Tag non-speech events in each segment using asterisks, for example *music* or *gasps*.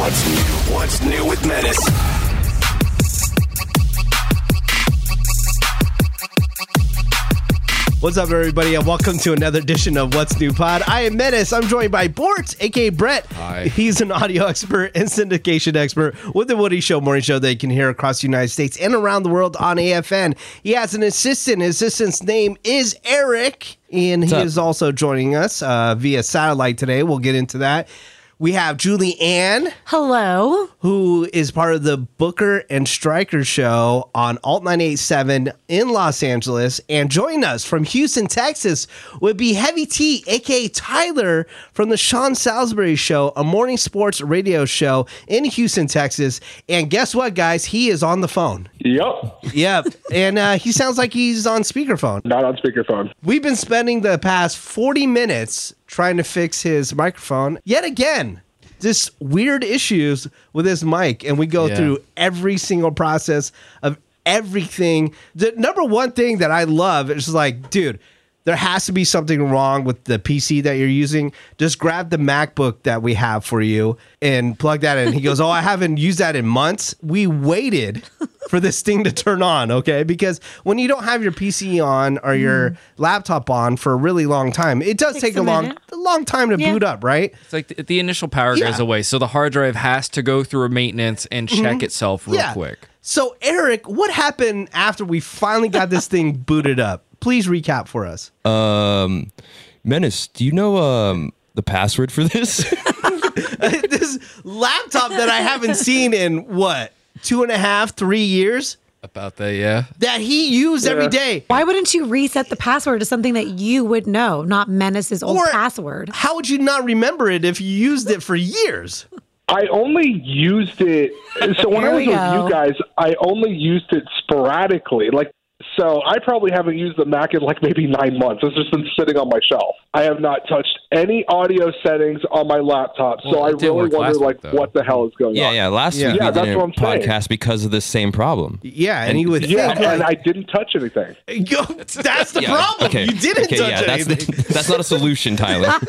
What's new? What's new with Menace? What's up, everybody, and welcome to another edition of What's New Pod. I am Menace. I'm joined by Bort, aka Brett. Hi. He's an audio *laughs* expert and syndication expert with the Woody Show morning show that you can hear across the United States and around the world on AFN. He has an assistant. His assistant's name is Eric, and he up? is also joining us uh, via satellite today. We'll get into that. We have Julie Ann, Hello. who is part of the Booker and Stryker show on Alt 987 in Los Angeles. And join us from Houston, Texas would be Heavy T, aka Tyler from the Sean Salisbury show, a morning sports radio show in Houston, Texas. And guess what, guys? He is on the phone. Yep, Yep. and uh, he sounds like he's on speakerphone. not on speakerphone. We've been spending the past 40 minutes trying to fix his microphone yet again. Just weird issues with his mic, and we go Yeah. through every single process of everything. The number one thing that I love is like, dude, there has to be something wrong with the PC that you're using. Just grab the MacBook that we have for you and plug that in. He goes, Oh, I haven't used that in months. We waited for this thing to turn on, okay? Because when you don't have your PC on or your mm-hmm. laptop on for a really long time, it does Takes take a a long a long time to Yeah. boot up, right? It's like the, the initial power Yeah. goes away, so the hard drive has to go through a maintenance and check mm-hmm. itself real quick. So, Eric, what happened after we finally got this thing *laughs* booted up? Please recap for us. Um, Menace, do you know um the password for this? *laughs* *laughs* this laptop that I haven't seen in what two and a half, three years About that, yeah. that he used every day. Why wouldn't you reset the password to something that you would know, not Menace's old Or- password? How would you not remember it if you used it for years? I only used it. So when I was we with go. you guys, I only used it sporadically. Like, so I probably haven't used the Mac in like maybe nine months. It's just been sitting on my shelf. I have not touched any audio settings on my laptop. so I really wonder like week, what the hell is going yeah, on. yeah. Yeah. Last Yeah. week Yeah, we that's did what a I'm saying. podcast because of the same problem. Yeah, and, you would Yeah, think and like, I didn't touch anything. Yo, that's the Yeah, problem. Okay. You didn't okay, touch yeah, that's anything. the, *laughs* that's not a solution, Tyler. *laughs*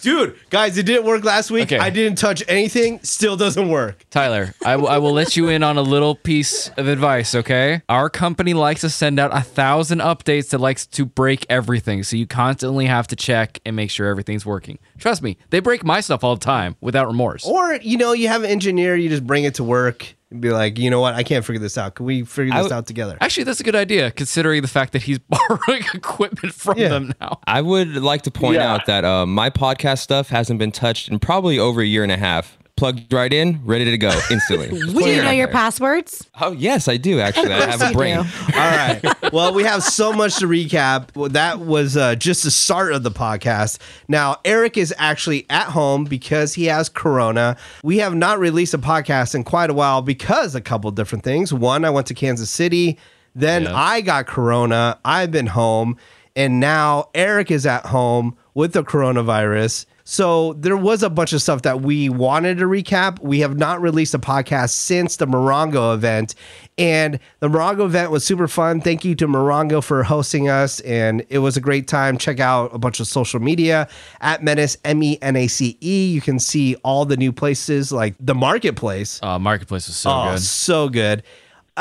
Dude, guys, it didn't work last week. Okay. I didn't touch anything. Still doesn't work. Tyler, I, w- I will let you in on a little piece of advice, okay? Our company likes to send out a thousand updates that likes to break everything, so you constantly have to check and make sure everything's working. Trust me, they break my stuff all the time without remorse. Or, you know, you have an engineer, you just bring it to work and be like, you know what? I can't figure this out. Can we figure this would- out together? Actually, that's a good idea, considering the fact that he's *laughs* borrowing equipment from Yeah. them now. I would like to point Yeah. out that uh, my podcast stuff hasn't been touched in probably over a year and a half. Plugged right in, ready to go instantly. *laughs* Do you know your there. passwords? Oh yes, I do actually. I have a you brain. do. *laughs* All right. Well, we have so much to recap. Well, that was uh, just the start of the podcast. Now, Eric is actually at home because he has corona. We have not released a podcast in quite a while because a couple of different things. One, I went to Kansas City. Then Yeah. I got corona. I've been home. And now Eric is at home with the coronavirus. So there was a bunch of stuff that we wanted to recap. We have not released a podcast since the Morongo event. And the Morongo event was super fun. Thank you to Morongo for hosting us. And it was a great time. Check out a bunch of social media at Menace, M E N A C E. You can see all the new places like the marketplace. Uh, Marketplace was so Oh, good. so good.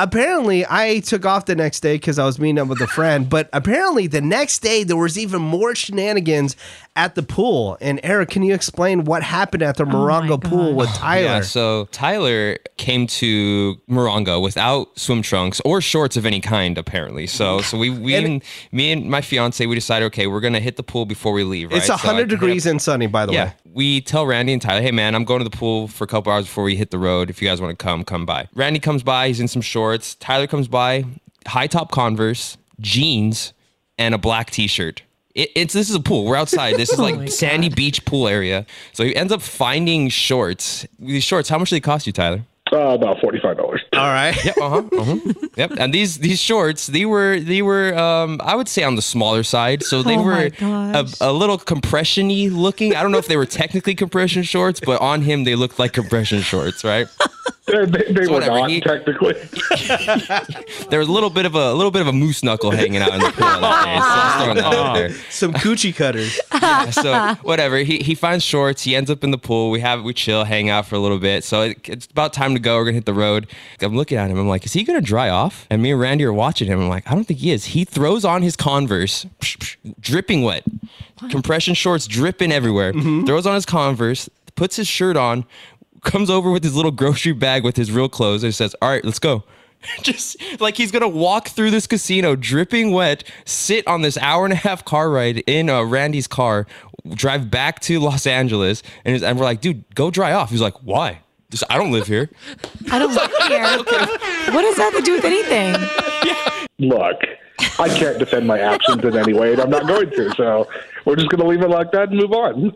Apparently, I took off the next day because I was meeting up with a friend. But apparently, the next day there was even more shenanigans at the pool. And Eric, can you explain what happened at the oh Morongo God. pool with Tyler? Yeah, so Tyler came to Morongo without swim trunks or shorts of any kind, apparently. So, so we, we And- and, me and my fiance, we decided, okay, we're gonna hit the pool before we leave. Right? it's So hundred can hit degrees up- and sunny, by the Yeah, way. We tell Randy and Tyler, hey man, I'm going to the pool for a couple hours before we hit the road. If you guys want to come, come by. Randy comes by, he's in some shorts. Tyler comes by, high top Converse, jeans, and a black T-shirt. It, it's this is a pool. We're outside. This is *laughs* Oh like my sandy beach pool area. So he ends up finding shorts. These shorts, how much do they cost you, Tyler? Uh, about forty five dollars. All right. Yep, uh-huh, uh-huh. *laughs* yep. And these these shorts, they were they were um I would say on the smaller side. So they Oh were a, a little compression-y looking. I don't know if they were technically compression shorts, but on him they looked like compression shorts, right? Uh, *laughs* they they were whatever, not he- technically. *laughs* There was a little bit of a, a little bit of a moose knuckle hanging out in the pool day. So I'm that out there. Some coochie cutters. Yeah, so whatever. He he finds shorts. He ends up in the pool. We have we chill, hang out for a little bit. So it, it's about time to go. We're gonna hit the road. I'm looking at him. I'm like, is he gonna dry off? And me and Randy are watching him. I'm like, I don't think he is. He throws on his Converse, dripping wet, compression shorts dripping everywhere. Throws on his Converse, puts his shirt on, comes over with his little grocery bag with his real clothes, and says, "All right, let's go." *laughs* Just like he's gonna walk through this casino dripping wet, sit on this hour and a half car ride in uh, Randy's car, drive back to Los Angeles, and, and we're like, dude, go dry off. He's like, why? Just, I don't live here. I don't live here. *laughs* What does that have to do with anything? Look, I can't defend my actions in any way, and I'm not going to. So we're just going to leave it like that and move on.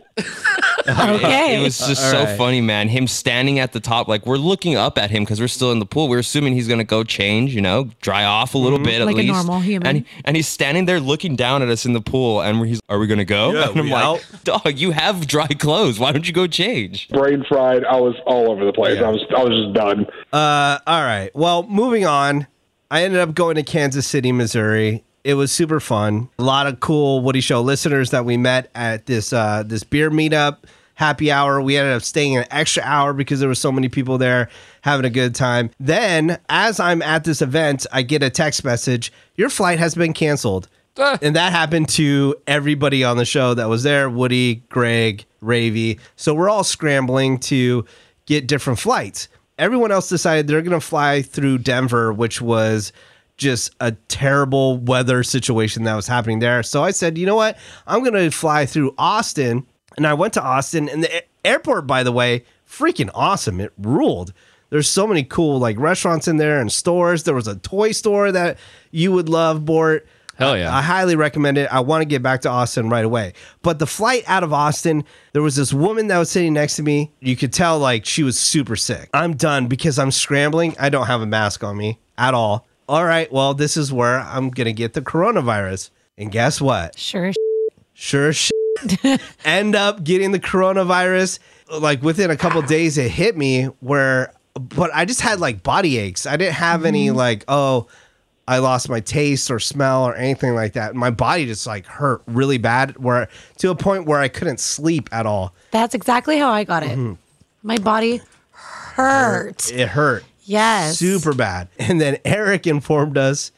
*laughs* Okay. It was just All so right. funny, man. Him standing at the top, like we're looking up at him because we're still in the pool. We're assuming he's gonna go change, you know, dry off a little bit at Like a least. normal human. And and he's standing there looking down at us in the pool, and he's, are we gonna go? Yeah, and I'm we like, out? dog, you have dry clothes. Why don't you go change? Brain fried. I was all over the place. Yeah. I was I was just done. Uh, all right. Well, moving on. I ended up going to Kansas City, Missouri. It was super fun. A lot of cool Woody Show listeners that we met at this uh, this beer meetup happy hour. We ended up staying an extra hour because there were so many people there having a good time. Then, as I'm at this event, I get a text message: "Your flight has been canceled." Ah. And that happened to everybody on the show that was there Woody, Greg, Ravy. So we're all scrambling to get different flights. Everyone else decided they're going to fly through Denver, which was just a terrible weather situation that was happening there. So I said, you know what? I'm going to fly through Austin. And I went to Austin, and the airport, by the way, freaking awesome. It ruled. There's so many cool like restaurants in there and stores. There was a toy store that you would love, Bort. Hell yeah. I highly recommend it. I want to get back to Austin right away. But the flight out of Austin, there was this woman that was sitting next to me. You could tell like she was super sick. I'm done because I'm scrambling. I don't have a mask on me at all. All right, well, this is where I'm going to get the coronavirus. And guess what? Sure. Sure *laughs* end up getting the coronavirus. Like within a couple days, it hit me where, but I just had like body aches. I didn't have any like, oh, I lost my taste or smell or anything like that. My body just like hurt really bad, where to a point where I couldn't sleep at all. That's exactly how I got it. Mm-hmm. My body hurt. It hurt Yes. super bad. *laughs* And then Eric informed us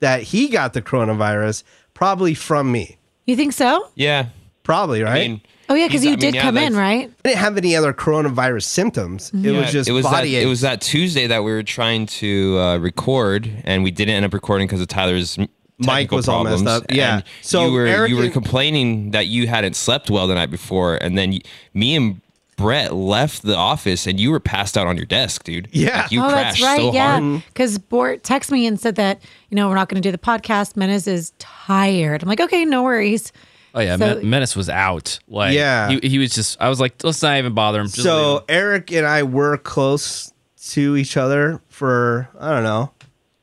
that he got the coronavirus probably from me. You think so? Yeah. Probably, right? I mean, Oh yeah, because you I mean, did yeah, come in, right? I didn't have any other coronavirus symptoms. It Yeah, was just it was body that, aches. It was that Tuesday that we were trying to uh, record, and we didn't end up recording because of Tyler's m- Mic technical was all messed problems. up. Yeah. And So you were Eric you were and- complaining that you hadn't slept well the night before, and then y me and Brett left the office, and you were passed out on your desk, dude. Yeah. Like, you oh, that's crashed right. so yeah, hard. Mm-hmm. because Bort texted me and said that you know we're not going to do the podcast. Menace is tired. I'm like, okay, no worries. Oh yeah, So- Men- Menace was out. Like Yeah. he, he was just. I was like, let's not even bother him. Just so him. Eric and I were close to each other for I don't know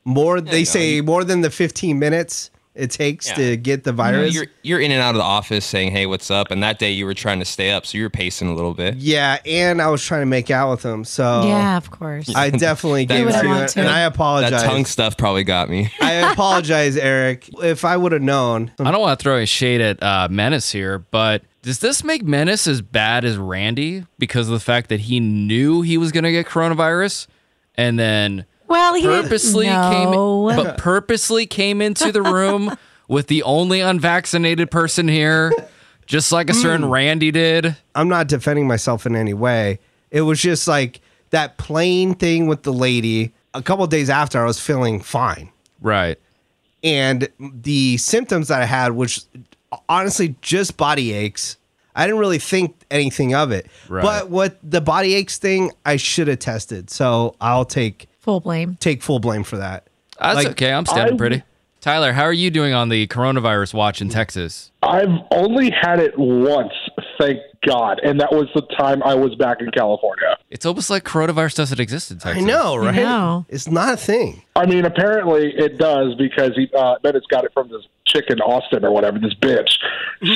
more. they you know, say you- more than the 15 minutes it takes Yeah. to get the You know, virus. you're you're in and out of the office saying, "Hey, what's up?" And that day you were trying to stay up, so you were pacing a little bit. yeah, and I was trying to make out with him, so Yeah, of course. I definitely *laughs* gave would it to want and I apologize. That apologize. tongue stuff probably got me. *laughs* I apologize, Eric. If I would have known, I don't want to throw a shade at uh, Menace here, but does this make Menace as bad as Randy because of the fact that he knew he was going to get coronavirus and then well, he didn't- purposely no. came, *laughs* but purposely came into the room with the only unvaccinated person here, just like a certain Hmm. Randy did. I'm not defending myself in any way. It was just like that plain thing with the lady. A couple days after, I was feeling fine. Right. and the symptoms that I had, which honestly just body aches. I didn't really think anything of it. Right. But what the body aches thing, I should have tested. So I'll take full blame. take full blame for that. That's Like, okay. I'm standing I- pretty. Tyler, how are you doing on the coronavirus watch in Texas? I've only had it once, thank God, and that was the time I was back in California. It's almost like coronavirus doesn't exist in Texas. I know, right? know. It's not a thing. I mean, apparently it does because he uh, Menace got it from this chick in Austin or whatever, this bitch.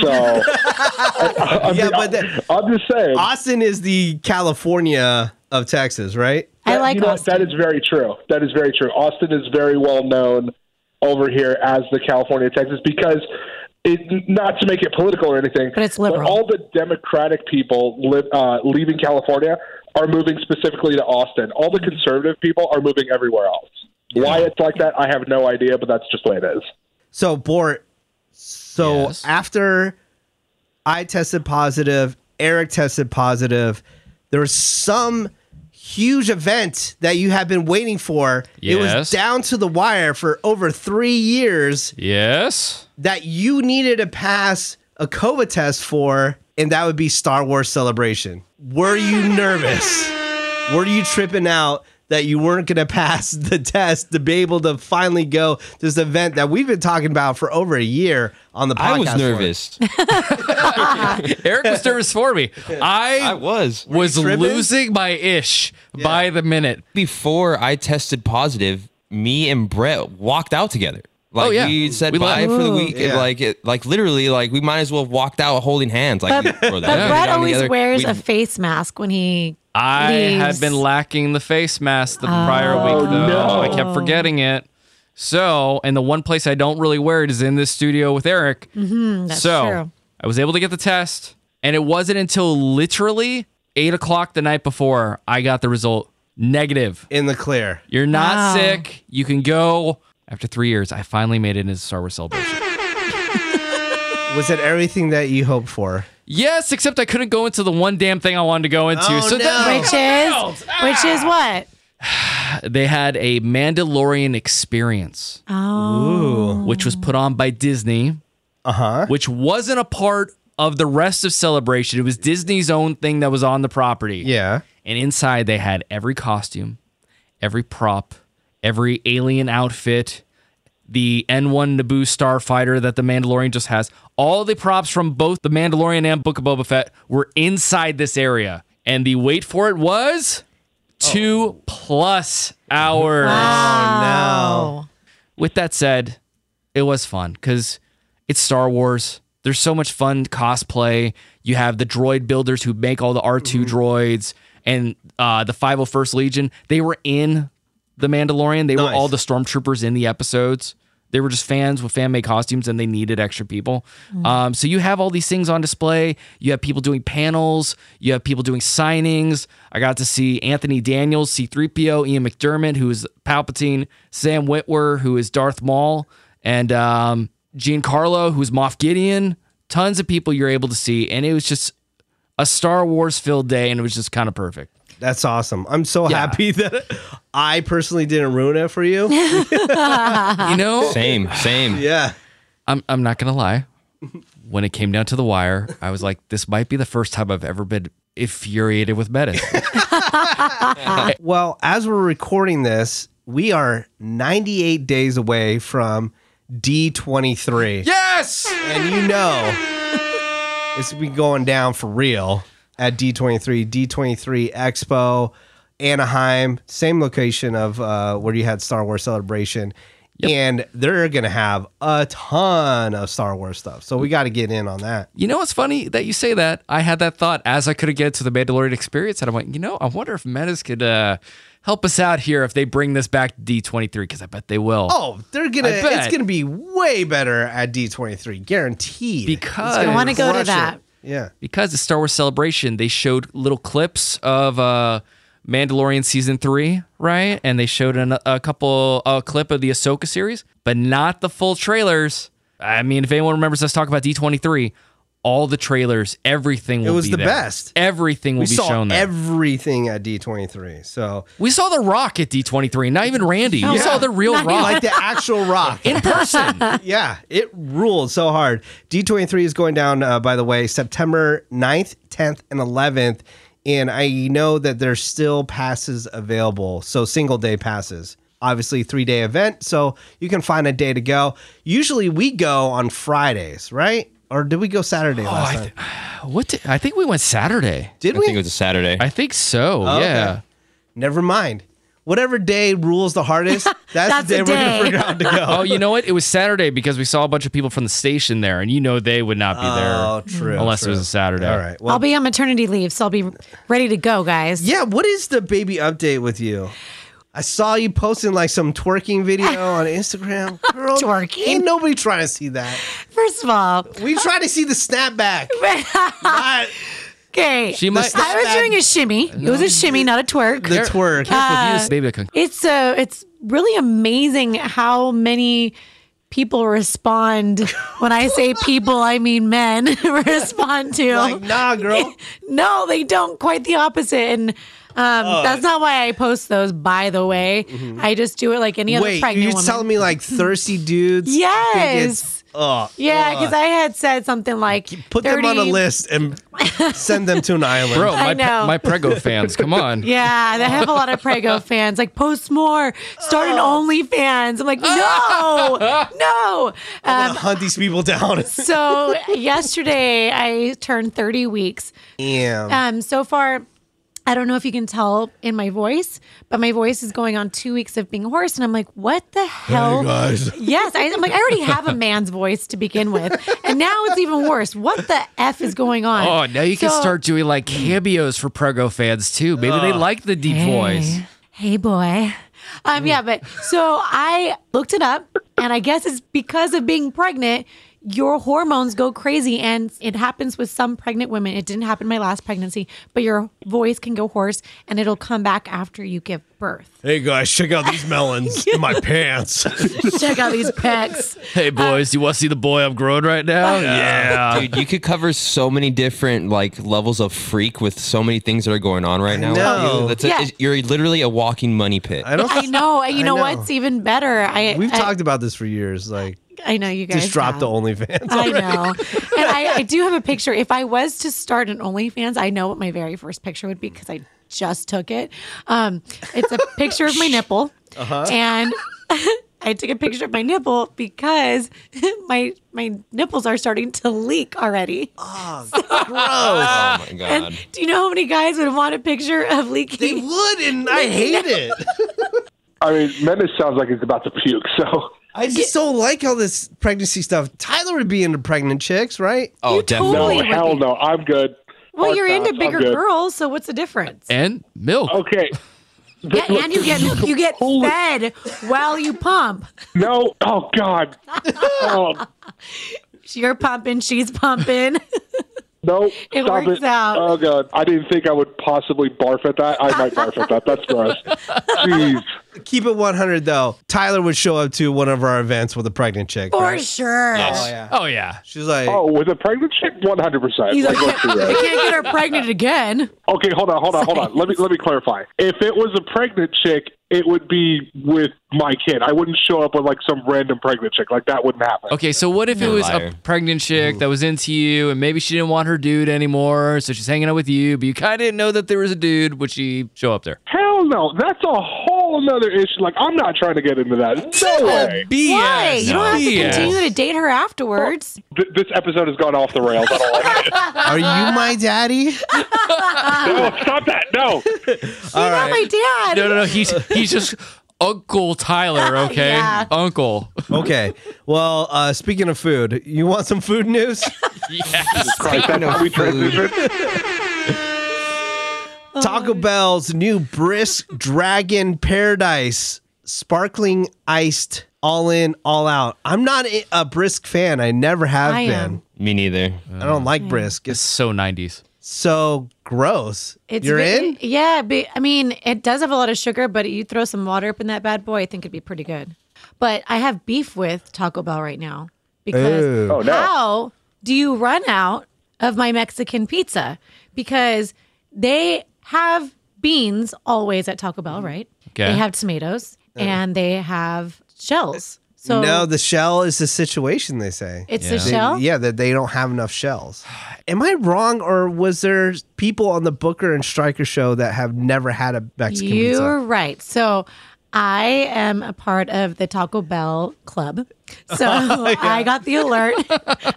So, *laughs* I, I Yeah, mean, but the- I'm just saying. Austin is the California of Texas, right? I like you know, Austin. That is very true. That is very true. Austin is very well known over here as the California Texas because it not to make it political or anything, But it's liberal. all the Democratic people live, uh, leaving California are moving specifically to Austin. All the conservative people are moving everywhere else. Why it's like that, I have no idea, but that's just the way it is. So, Bort, so Yes. after I tested positive, Eric tested positive, there was some huge event that you have been waiting for. It was down to the wire for over three years Yes. that you needed to pass a COVID test for, and that would be Star Wars Celebration. Were you nervous? Were you tripping out that you weren't going to pass *laughs* the test to be able to finally go to this event that we've been talking about for over a year on the podcast? I was nervous. *laughs* *laughs* Eric was nervous for me. I, I was. was losing my ish by the minute. Before I tested positive, me and Brett walked out together. Like Oh, yeah. we said We bye left. for the week. Yeah. Like it, like literally, like we might as well have walked out holding hands. Like But, we- but or that. Brett Down always together. wears We- a face mask when he I leaves. had been lacking the face mask the prior week, though. no. I kept forgetting it. So, and the one place I don't really wear it is in this studio with Eric. Mm, That's so, true. I was able to get the test, and it wasn't until literally eight o'clock the night before I got the result negative. in the clear. You're not Wow. sick. You can go. After three years, I finally made it into Star Wars Celebration. Was it everything that you hoped for? Yes, except I couldn't go into the one damn thing I wanted to go into. Oh, so no. that Which is which is what? *sighs* they had a Mandalorian experience. Oh, which was put on by Disney, Uh huh. which wasn't a part of the rest of Celebration. It was Disney's own thing that was on the property. Yeah. And inside they had every costume, every prop, every alien outfit, the N1 Naboo starfighter that the Mandalorian just has. All the props from both the Mandalorian and Book of Boba Fett were inside this area. And the wait for it was two plus hours. wow. Oh, no. With that said, it was fun because it's Star Wars. There's so much fun cosplay. You have the droid builders who make all the R2 droids and uh, the 501st Legion. They were in The Mandalorian. They were all the stormtroopers in the episodes. They were just fans with fan made costumes and they needed extra people. Um, so you have all these things on display. You have people doing panels. You have people doing signings. I got to see Anthony Daniels, C3PO, Ian McDiarmid, who is Palpatine, Sam Witwer, who is Darth Maul, and um, Giancarlo, who's Moff Gideon. Tons of people you're able to see. And it was just a Star Wars filled day and it was just kind of perfect. That's awesome. I'm so Yeah. happy *laughs* that I personally didn't ruin it for you. *laughs* You know? Same, same. yeah. I'm I'm not gonna lie. When it came down to the wire, I was like, this might be the first time I've ever been infuriated with Menace. *laughs* Well, as we're recording this, we are 98 days away from D23. yes! And you know, it's been going down for real at D23, D23 Expo, Anaheim, same location of uh, where you had Star Wars Celebration. And they're going to have a ton of Star Wars stuff. So we got to get in on that. You know what's funny that you say that? I had that thought as I could have get to the Mandalorian experience, and I went, you know, I wonder if Menace could uh, help us out here if they bring this back to D23 because I bet they will. Oh, they're going to, bet. it's going to be way better at D23, guaranteed. Because- I wanna go to crush it. that. Yeah. because the Star Wars Celebration, they showed little clips of uh, Mandalorian season three, right? And they showed an, a couple a clip of the Ahsoka series, but not the full trailers. I mean, if anyone remembers us talking about D twenty three, all the trailers, everything will was be the there. best. Everything will We be saw shown there. everything at D23. So, we saw the Rock at D twenty three, not even Randy. We saw the real Not Rock like the actual rock. *laughs* in person. *laughs* yeah, it ruled so hard. D23 is going down, uh, by the way, September 9th, 10th, and 11th. And I know that there's still passes available. So single day passes. Obviously, three day event. So you can find a day to go. Usually we go on Fridays, right? Or did we go Saturday oh, last I time? *sighs* What? Did, I think we went Saturday. Did we? I we? think it was a Saturday. I think so. Oh, okay. yeah. Never mind. whatever day rules the hardest, *laughs* that's, That's the day the we're gonna figure out to go. Oh, you know what? It was Saturday because we saw a bunch of people from the station there, and you know they would not be there Oh, true. unless true. it was a Saturday. All right. Well, I'll be on maternity leave, so I'll be ready to go, guys. yeah. What is the baby update with you? I saw you posting like some twerking video *laughs* on Instagram. Girl, Twerking? Ain't nobody trying to see that. First of all, We try to see the snapback. *laughs* Not okay. She might. I was doing a shimmy. It was a shimmy, not a twerk. the twerk. Careful, you just baby. It's uh, it's really amazing how many people respond *laughs* when I say people, I mean men respond to. like, nah, girl. no, they don't. Quite the opposite. And um, Oh. that's not why I post those. By the way, I just do it like any other Mm-hmm. Wait, pregnant you're woman. telling me like *laughs* thirsty dudes? Yes. it's- Ugh. yeah, because I had said something like Put them on a list and send them to an *laughs* island. Bro, I my, know. my Prego fans, come on. *laughs* Yeah, they have a lot of Prego fans. Like, post more, start an *gasps* OnlyFans. I'm like, no, no. I'm Um, gonna hunt these people down. so yesterday I turned 30 weeks. Damn. Um, so far, I don't know if you can tell in my voice, but my voice is going on two weeks of being hoarse, and I'm like, what the hell? guys. Yes, I, I'm like, I already have a man's voice to begin with, and now it's even worse. What the f is going on? Oh, now you can start doing like cameos for Prego fans too. Maybe they like the deep voice. Hey, hey boy. Um, yeah, but so I looked it up, and I guess it's because of being pregnant, your hormones go crazy, and it happens with some pregnant women. It didn't happen in my last pregnancy, but your voice can go hoarse, and it'll come back after you give birth. Hey guys, check out these melons in my *laughs* pants. *laughs* Check out these pecs. Hey boys, you want to see the boy I'm growing right now? Yeah. Dude, you could cover so many different like levels of freak with so many things that are going on right now. with know. you. That's a, Yeah. it's- you're literally a walking money pit. I don't. I know. You I know, know. what's even better? I We've I, talked about this for years. Like, I know you guys just drop have. the OnlyFans. I know. *laughs* And I, I do have a picture. If I was to start an OnlyFans, I know what my very first picture would be because I just took it. Um, it's a picture of my *laughs* nipple. Uh-huh. And *laughs* I took a picture of my nipple because my my nipples are starting to leak already. oh my god. And do you know how many guys would want a picture of leaking? They leaking? would, and I hate it. I mean, Menace sounds like he's about to puke. So I just don't like all this pregnancy stuff. Tyler would be into pregnant chicks, right? oh, You definitely. no, Totally would hell be. no, I'm good. Well, Fuck you're that, into I'm bigger good. girls, so what's the difference? And milk. Okay. *laughs* Yeah, and you get *laughs* you get fed while you pump. No. Oh God. *laughs* Oh, You're pumping, she's pumping. No. It stop works it. out. Oh God. I didn't think I would possibly barf at that. I might barf at that. That's gross. Jeez. Keep it 100 though. Tyler would show up to one of our events with a pregnant chick. For right? sure. Oh yeah. Oh yeah. She's like, Oh, with a pregnant chick, one hundred percent. He's like, Let's be I can't get her pregnant again. Okay, hold on, hold on, hold on. *laughs* Let me let me clarify. If it was a pregnant chick, it would be with my kid. I wouldn't show up with like some random pregnant chick. Like that wouldn't happen. Okay, so what if it You're a was liar. a pregnant chick mm-hmm. that was into you and maybe she didn't want her dude anymore, so she's hanging out with you, but you kind of didn't know that there was a dude. Would she show up there? Hell no. That's a whole nother issue. Like I'm not trying to get into that. No way. BS. Why? You don't have to BS. continue to date her afterwards. Th- this episode has gone off the rails. I don't like it. *laughs* "Are you my daddy?" *laughs* No, stop that. No. You're not my dad. No, no, no. He's he's just Uncle Tyler. *laughs* Okay, Yeah. Uncle. Okay. Well, uh, speaking of food, you want some food news? Yes. Christ, that's how we transition. Taco oh. Bell's new Brisk Dragon Paradise, sparkling iced, all in, all out. I'm not a a Brisk fan. I never have I been. am. Me neither. I don't like Brisk. It's It's so 90s. so gross. It's You're ve- in? Yeah, but, I mean, it does have a lot of sugar, but you throw some water up in that bad boy, I think it'd be pretty good. But I have beef with Taco Bell right now because Ooh. Oh, no. how do you run out of my Mexican pizza? Because they have beans always at Taco Bell, mm-hmm. right? Okay. They have tomatoes and they have shells. So no, the shell is the situation, they say. it's Yeah. the They- shell. yeah, that they don't have enough shells. Am I wrong, or was there people on the Booker and Stryker show that have never had a Mexican You're pizza? right. So I am a part of the Taco Bell club. *laughs* So *laughs* I got the alert. *laughs*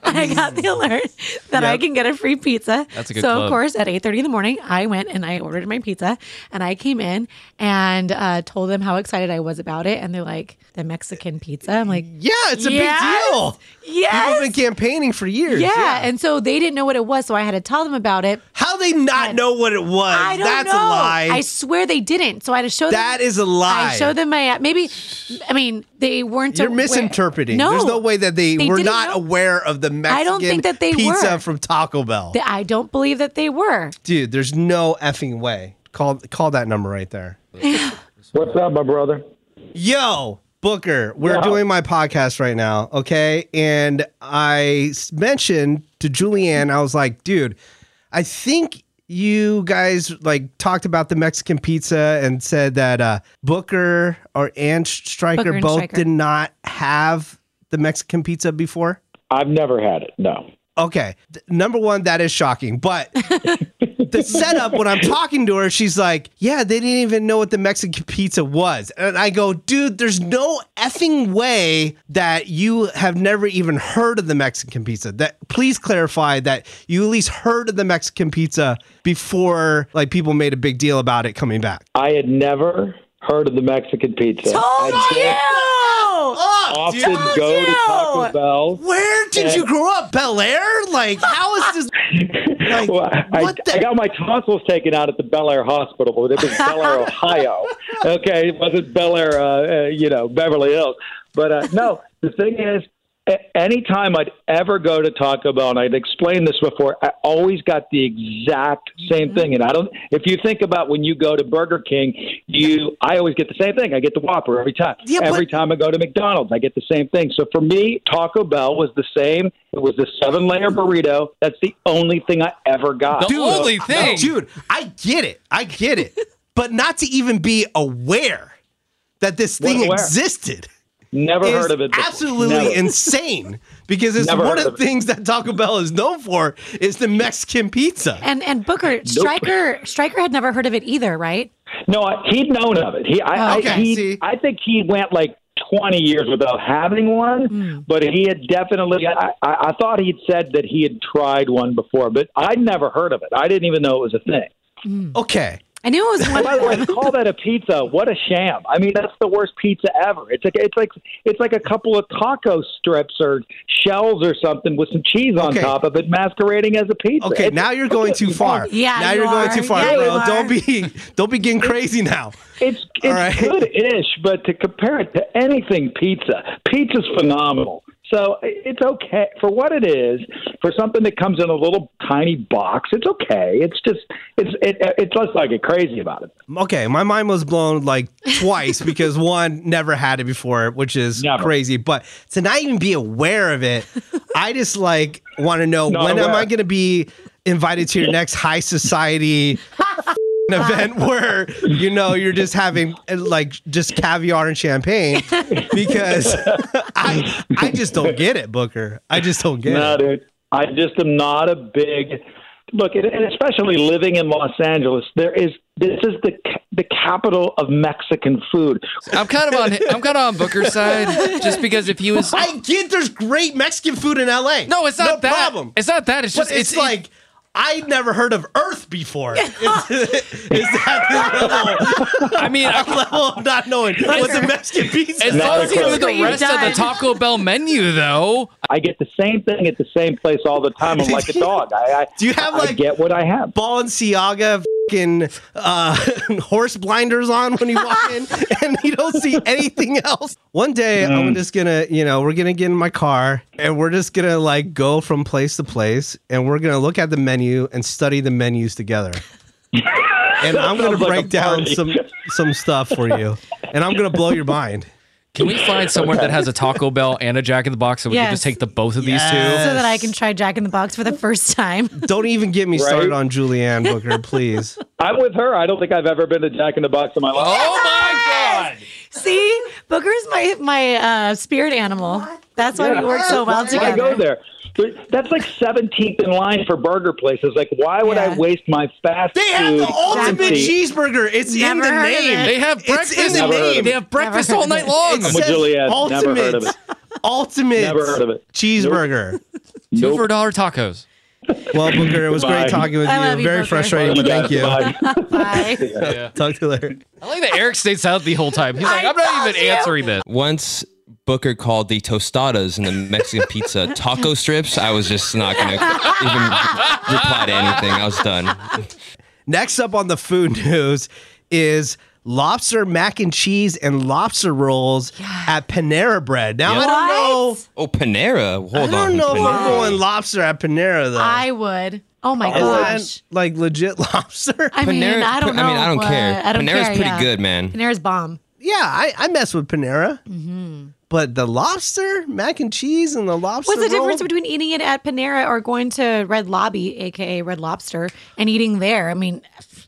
I got the alert that I can get a free pizza. That's a good So club. of course, at eight thirty in the morning, I went and I ordered my pizza, and I came in and uh, told them how excited I was about it, and they're like, "The Mexican pizza." I'm like, Yeah, it's a Yes! big deal. Yeah, have been campaigning for years. yeah. and so they didn't know what it was, so I had to tell them about it. How they not know what it was? I don't That's know. a lie. I swear they didn't. So I had to show That them. is a lie. I showed them my maybe. I mean, they weren't. You're aware- misinterpreting. No, There's no way that they, They were didn't know. aware of the Mexican I don't think that they pizza were. from Taco Bell. Th- I don't believe that they were. Dude, there's no effing way. Call call that number right there. *laughs* What's up, my brother? Yo, Booker, we're doing my podcast right now, okay? And I mentioned to Julianne, I was like, dude, I think you guys like talked about the Mexican pizza and said that uh, Booker or and Stryker Booker and both Stryker. did not have the Mexican pizza before. I've never had it. No. Okay. Number one, that is shocking. But *laughs* the setup, when I'm talking to her, she's like, Yeah, they didn't even know what the Mexican pizza was. And I go, Dude, there's no effing way that you have never even heard of the Mexican pizza. That please clarify that you at least heard of the Mexican pizza before like people made a big deal about it coming back. I had never heard of the Mexican pizza. Told I you. Oh, often dude. go to. Taco Bell. Where did you grow up? Bel Air? Like, how is this? *laughs* Like, Well, I, what the? I got my tonsils taken out at the Bel Air Hospital, but it was Bel Air, Ohio. *laughs* Okay, it wasn't Bel Air, uh, uh, you know, Beverly Hills. But uh, no, the thing is, a- anytime I'd ever go to Taco Bell, and I'd explained this before, I always got the exact same thing. Mm-hmm. And I don't. If you think about when you go to Burger King, you, I always get the same thing. I get the Whopper every time. Yeah, but- every time I go to McDonald's, I get the same thing. So for me, Taco Bell was the same. It was the seven layer burrito. That's the only thing I ever got. The only thing. Dude, I get it. I get it. but not to even be aware that this thing Wasn't existed Never is heard of it. before. absolutely Never. insane because it's Never one of the it. things that Taco Bell is known for is the Mexican pizza. And and Booker Stryker Stryker had never heard of it either, right? No, I, he'd known of it. He, I, Oh, okay, I, he, see. I think he went like 20 years without having one, hmm. but he had definitely. I, I, I thought he'd said that he had tried one before, but I'd never heard of it. I didn't even know it was a thing. Hmm. Okay. I knew it was one. By the way, to call that a pizza, what a sham! I mean, that's the worst pizza ever. It's like it's like it's like a couple of taco strips or shells or something with some cheese on Okay. top of it, masquerading as a pizza. Okay, It's- now you're going too far. Yeah, now you are going too far, Yeah, bro. Don't be don't be getting crazy now. It's it's All right. good-ish, but to compare it to anything pizza, pizza's phenomenal. So it's okay for what it is. For something that comes in a little tiny box, it's okay. It's just it's it, it's let's not get crazy about it. Okay, my mind was blown like twice because *laughs* one never had it before, which is Never. crazy. But to not even be aware of it, *laughs* I just like want to know Not when am. I going to be invited to your next high society *laughs* event where you know you're just having like just caviar and champagne because I I just don't get it, Booker. I just don't get No, it. dude, I just am not a big look, and and especially living in Los Angeles. There is this is the the capital of Mexican food. I'm kind of on I'm kind of on Booker's side, just because if he was I get there's great Mexican food in LA. no, it's not no that. problem. It's not that. It's But just it's, like I'd never heard of Earth before. *laughs* Is, is that the level, I mean, I, *laughs* level of not knowing what the Mexican pizza it is? falls close. into the What you've rest of the. Taco Bell menu, though. I get the same thing at the same place all the time. I'm like a dog. I, I Do you have, I like- get what I have? Balenciaga fucking uh, *laughs* horse blinders on when you walk in, and you don't see anything else. One day, I'm just gonna, you know, we're gonna get in my car and we're just gonna like go from place to place, and we're gonna look at the menu and study the menus together. and I'm gonna Sounds like break down some some stuff for you, and I'm gonna blow your mind. Can we find somewhere that has a Taco Bell and a Jack in the Box so we can just take the both of these two? so that I can try Jack in the Box for the first time. Don't even get me started on Julianne Booker, please. I'm with her. I don't think I've ever been to Jack in the Box in my life. Oh my God! See, Booker's my my uh, spirit animal. That's why we work so well Why I go together. there. There- That's like 17th in line for burger places. Like, why would Yeah. I waste my fast They have the ultimate currency? cheeseburger. It's Never in the name. They have It's breakfast. in the Never name. They have breakfast all night long. It I'm with says Juliet. Never heard of ultimate. ultimate Never heard of it. cheeseburger. Two Nope. for a dollar tacos. Well, Booker, it was Bye. great talking with I you. love you, Very Booker. frustrating, but thank you. Bye. *laughs* Bye. Yeah. Talk to you later. I like that Eric stays out the whole time. He's like, I I'm not even you. answering this. Once Booker called the tostadas and the Mexican pizza *laughs* taco strips, I was just not gonna even reply to anything. I was done. Next up on the food *laughs* news is lobster mac and cheese and lobster rolls at Panera Bread. Now I don't know. Oh, Panera. Hold on. I don't know if I'm going lobster at Panera though. I would. Oh my Is gosh. that like legit *laughs* lobster? I mean, Panera- I don't know. I mean, I don't but care. I don't Panera's care, pretty yeah. good, man. Panera's bomb. yeah, I, I mess with Panera. Mm-hmm. But the lobster, mac and cheese, and the lobster. What's the roll? difference between eating it at Panera or going to Red Lobby, aka Red Lobster, and eating there? I mean,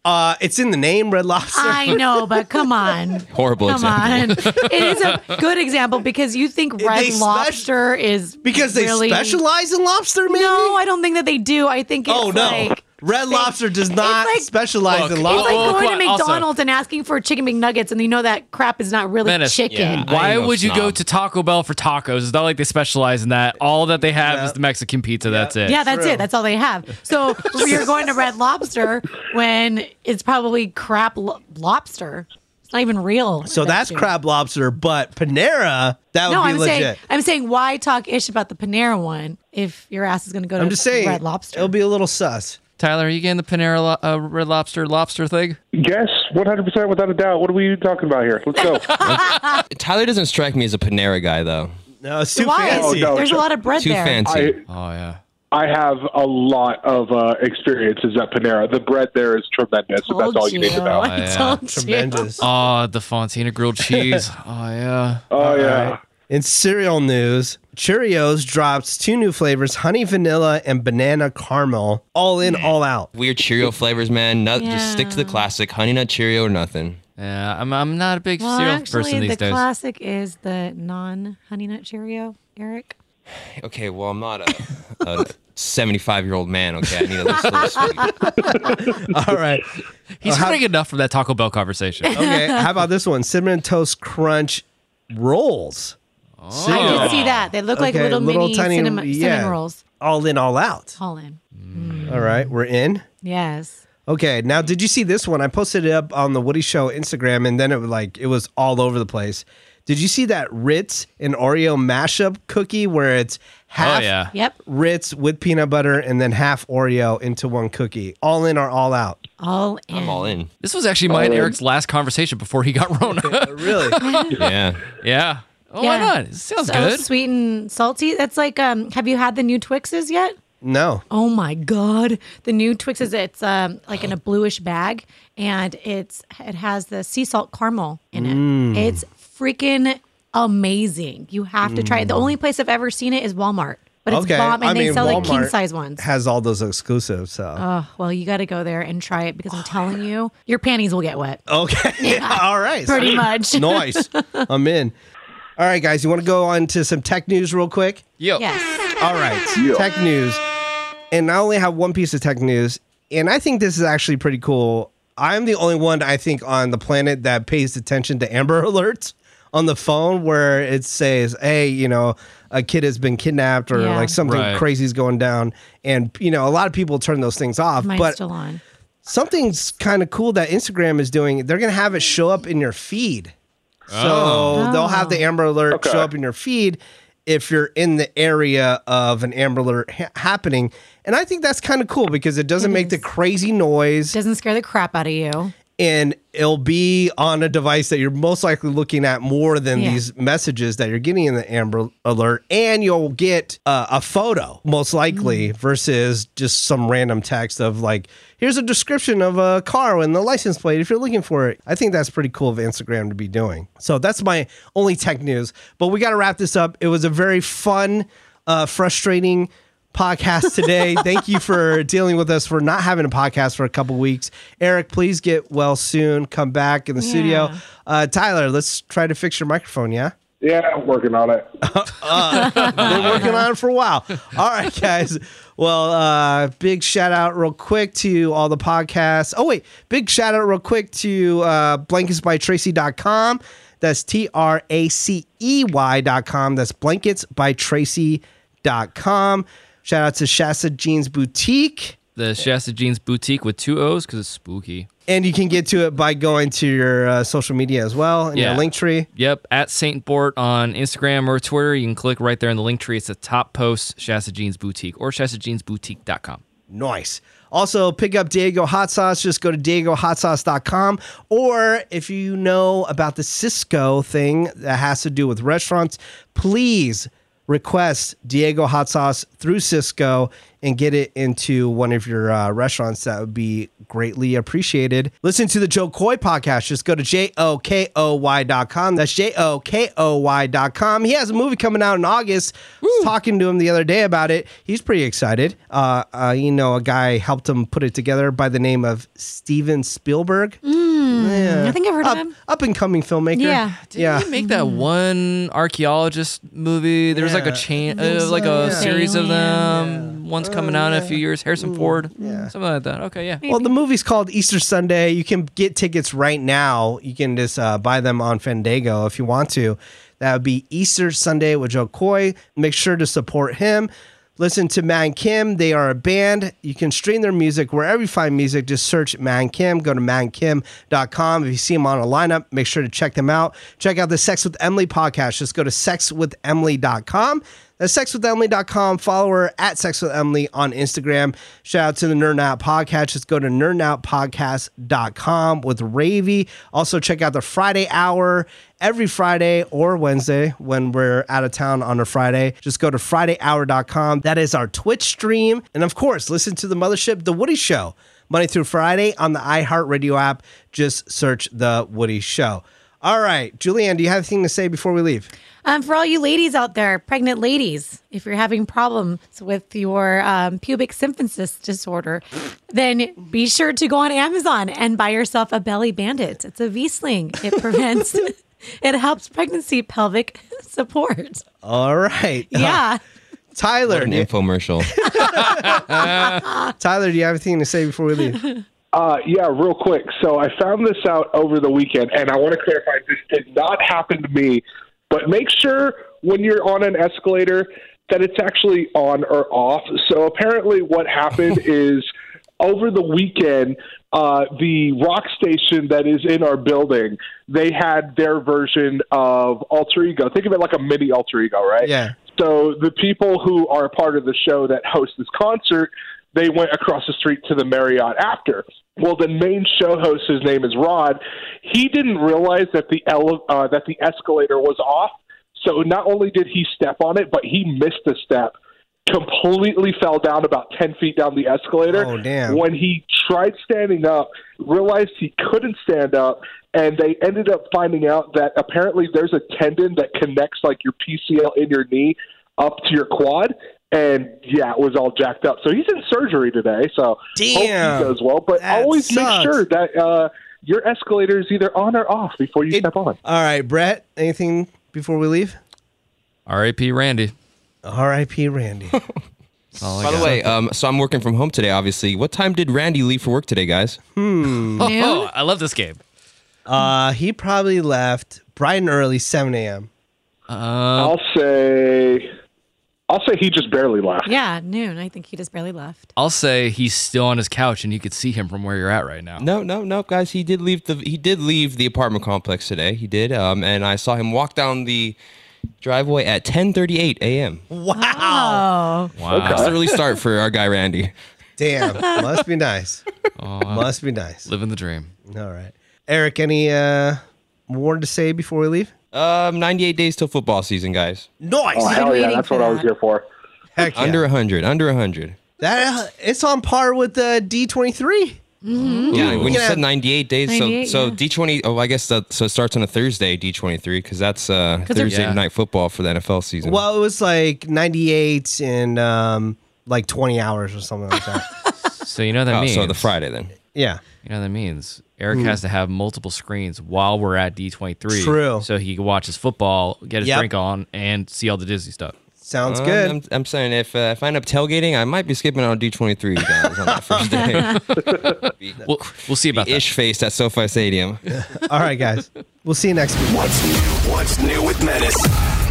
Uh, it's in the name, Red Lobster. I know, but *laughs* come on. Horrible Come example. on. *laughs* it is a good example because you think Red They spec- Lobster is because they really- specialize in lobster, maybe. No, I don't think that they do. I think it's oh no, like Red Lobster does not like- specialize Look, in it's lobster. it's like Oh, going to on, also- McDonald's and asking for chicken McNuggets, and you know that crap is not really Menace. chicken. Yeah. Why would you go to Taco Bell for tacos? It's not like they specialize in that. All that they have Yeah. is the Mexican pizza. That's it. Yeah, that's True. it. That's all they have. So *laughs* you're going to Red Lobster when it's probably crap lo- lobster. It's not even real. so that's shit. crab lobster, but Panera that would No, be I'm legit. saying I'm saying why talk ish about the Panera one if your ass is going to go to I'm just saying Red Lobster. it'll be a little sus. Tyler, are you getting the Panera lo- uh, Red Lobster lobster thing? Yes, 100% without a doubt. What are we talking about here? Let's go. *laughs* Tyler doesn't strike me as a Panera guy, though. No, it's too why? fancy. Oh, no. There's a lot of bread Too there. fancy. I, Oh yeah. I have a lot of uh, experiences at Panera. The bread there is tremendous. Told That's all you, need to know. *laughs* I yeah. told you. Tremendous. Oh, the Fontina grilled cheese. *laughs* oh yeah. Oh, yeah. In cereal news, Cheerios drops two new flavors: honey vanilla and banana caramel. All in, all out. Weird Cheerio *laughs* flavors, man. Nut, Just stick to the classic honey nut Cheerio or nothing. Yeah, I'm I'm not a big Well, cereal actually, person these the days. classic is the non Honey Nut Cheerio, Eric. *sighs* Okay, well, I'm not a, a 75 year old man. Okay, I need at least a little sweet. *laughs* All right. He's getting enough from that Taco Bell conversation. Okay. How about this one? Cinnamon toast crunch rolls. Oh. I did see that. They look like Okay, little, little mini tiny- cinnamon, yeah. cinnamon rolls. All in, all out. All in. Mm. All right, we're in. Yes. Okay, now did you see this one? I posted it up on the Woody Show Instagram, and then it was like it was all over the place. Did you see that Ritz and Oreo mashup cookie where it's oh, half Oh yeah. Yep. Ritz with peanut butter and then half Oreo into one cookie? All in or all out? All in. I'm all in. This was actually mine and Eric's last conversation before he got *laughs* Rona. Oh, really? *laughs* Yeah. yeah. Oh, why Yeah. not? It sounds So good. sweet and salty. That's like, um, have you had the new Twixes yet? no. Oh my god, the new Twixes. It's um like in a bluish bag, and it's it has the sea salt caramel in it. Mm. It's freaking amazing. You have to try it. The only place I've ever seen it is Walmart, but it's Okay. bomb, and I they mean, sell like king size ones. It has all those exclusives. So Oh well, you got to go there and try it because I'm telling you, your panties will get wet. okay. *laughs* yeah. all right. Pretty much. nice. *laughs* I'm in. All right, guys. You want to go on to some tech news real quick? Yo. Yes. All right, tech news. And I only have one piece of tech news, and I think this is actually pretty cool. I'm the only one I think on the planet that pays attention to Amber *laughs* Alerts on the phone, where it says, "Hey, you know, a kid has been kidnapped," or Yeah. like something Right. crazy is going down, and you know, a lot of people turn those things off. Mine's but still on. something's kind of cool that Instagram is doing. They're gonna have it show up in your feed. So Oh. they'll have the oh. Amber Alert Okay. show up in your feed if you're in the area of an Amber Alert ha- happening. And I think that's kind of cool because it doesn't make the crazy noise Doesn't scare the crap out of you. And it'll be on a device that you're most likely looking at more than Yeah. these messages that you're getting in the Amber Alert. And you'll get uh, a photo, most likely, versus just some random text of like, here's a description of a car and the license plate if you're looking for it. I think that's pretty cool of Instagram to be doing. So that's my only tech news. But we got to wrap this up. It was a very fun, uh, frustrating podcast today. *laughs* Thank you for dealing with us for not having a podcast for a couple weeks. Eric, please get well soon. Come back in the studio. Uh, Tyler, let's try to fix your microphone. Yeah, Yeah, I'm working on it. *laughs* been working on it for a while. All right, guys. Well, uh, big shout out real quick to all the podcasts. Oh wait, big shout out real quick to uh, blanketsbytracey.com. That's T R A C E Y.com. That's blankets by Tracey.com. Shout out to Shasta Jeans Boutique. The Shasta Jeans Boutique with two O's because it's spooky. And you can get to it by going to your uh, social media as well in Yeah. your link tree. Yep, at Saint Bort on Instagram or Twitter. You can click right there in the link tree. It's the top post, Shasta Jeans Boutique or ShastaJeansBoutique.com. Nice. Also, pick up Diego Hot Sauce. Just go to diegohotsauce.com. Or if you know about the Sysco thing that has to do with restaurants, please request Diego Hot Sauce through Sysco and get it into one of your uh, restaurants. That would be greatly appreciated. Listen to the Jo Koy podcast. Just go to J O K O Y.com. That's J O K O Y.com. He has a movie coming out in August. I was talking to him the other day about it. He's pretty excited. Uh, uh, you know, a guy helped him put it together by the name of Steven Spielberg. Hmm, yeah. I think I've heard of up, him. Up and coming filmmaker. Yeah. Did Yeah. he make that hmm. one archaeologist movie? There was like a chain, uh, like a Yeah. series of them. Alien. One's coming out in a uh, few years. Harrison hmm, Ford, Yeah. something like that. Okay, yeah. Well, the movie's called Easter Sunday. You can get tickets right now. You can just uh, buy them on Fandango if you want to. That would be Easter Sunday with Jo Koy. Make sure to support him. Listen to Man Kim. They are a band. You can stream their music wherever you find music. Just search Man Kim. Go to mankim.com. If you see them on a lineup, make sure to check them out. Check out the Sex with Emily podcast. Just go to sexwithemily.com. That's sexwithemily.com. Follow her at sexwithemily on Instagram. Shout out to the Nerd Out Podcast. Just go to nerdoutpodcast.com with Ravy. Also, check out the Friday Hour every Friday or Wednesday when we're out of town on a Friday. Just go to FridayHour.com. That is our Twitch stream. And of course, listen to the Mothership, The Woody Show, Monday through Friday on the iHeartRadio app. Just search The Woody Show. All right, Julianne, do you have anything to say before we leave? Um, for all you ladies out there, pregnant ladies, if you're having problems with your um, pubic symphysis disorder, then be sure to go on Amazon and buy yourself a belly bandit. It's a V sling. It *laughs* prevents, it helps pregnancy pelvic *laughs* support. All right. *laughs* Yeah. Tyler, An you- infomercial. Tyler, do you have anything to say before we leave? Uh, yeah, real quick. So I found this out over the weekend, and I want to clarify this did not happen to me, but make sure when you're on an escalator that it's actually on or off. So apparently, what happened *laughs* is over the weekend, uh, the rock station that is in our building, they had their version of Alter Ego. Think of it like a mini Alter Ego, right? Yeah. So the people who are part of the show that host this concert, they went across the street to the Marriott after. Well, the main show host, his name is Rod. He didn't realize that the ele- uh, that the escalator was off. So not only did he step on it, but he missed a step. Completely fell down about ten feet down the escalator. Oh, damn. When he tried standing up, realized he couldn't stand up, and they ended up finding out that apparently there's a tendon that connects like your PCL in your knee up to your quad. And yeah, it was all jacked up. So he's in surgery today. So Damn. hope he does well. But always sucks. make sure that uh, your escalator is either on or off before you It- step on. All right, Brett, anything before we leave? R.A.P. Randy. R.I.P. Randy. *laughs* That's By the way, um, so I'm working from home today. Obviously, what time did Randy leave for work today, guys? Hmm. oh, I love this game. uh, he probably left bright and early, 7 a.m. Um, I'll say, I'll say he just barely left. Yeah, noon. I think he just barely left. I'll say he's still on his couch and you could see him from where you're at right now. No, no, no, guys. He did leave the he did leave the apartment complex today. He did, um, and I saw him walk down the driveway at 10:38 a.m. Wow. Oh, Wow. That's the early *laughs* start for our guy Randy. Damn. Must be nice. *laughs* Oh, Must be nice. living the dream. All right. Eric, any uh, more to say before we leave? Um, 98 days till football season, guys. Nice. Oh, hell yeah, that's for what I was here for. Heck yeah. Under 100, under 100. that, uh, it's on par with the D23. Yeah, when you can said 98 days, 98, so so yeah. D20. Oh, I guess that so it starts on a Thursday, D23, because that's uh, they're- Thursday Yeah. night football for the NFL season. Well, it was like 98 in um, like 20 hours or something like that. *laughs* So you know what that oh, means. so the Friday then. yeah. You know what that means. Eric has to have multiple screens while we're at D23. True. So he can watch his football, get his Yep. drink on, and see all the Disney stuff. Sounds Um, good. I'm, I'm saying if uh, if I end up tailgating, I might be skipping on D23 guys on that first *laughs* day. We'll, we'll see about that. Ish faced at SoFi Stadium. *laughs* All right, guys. We'll see you next week. What's new? What's new with Menace?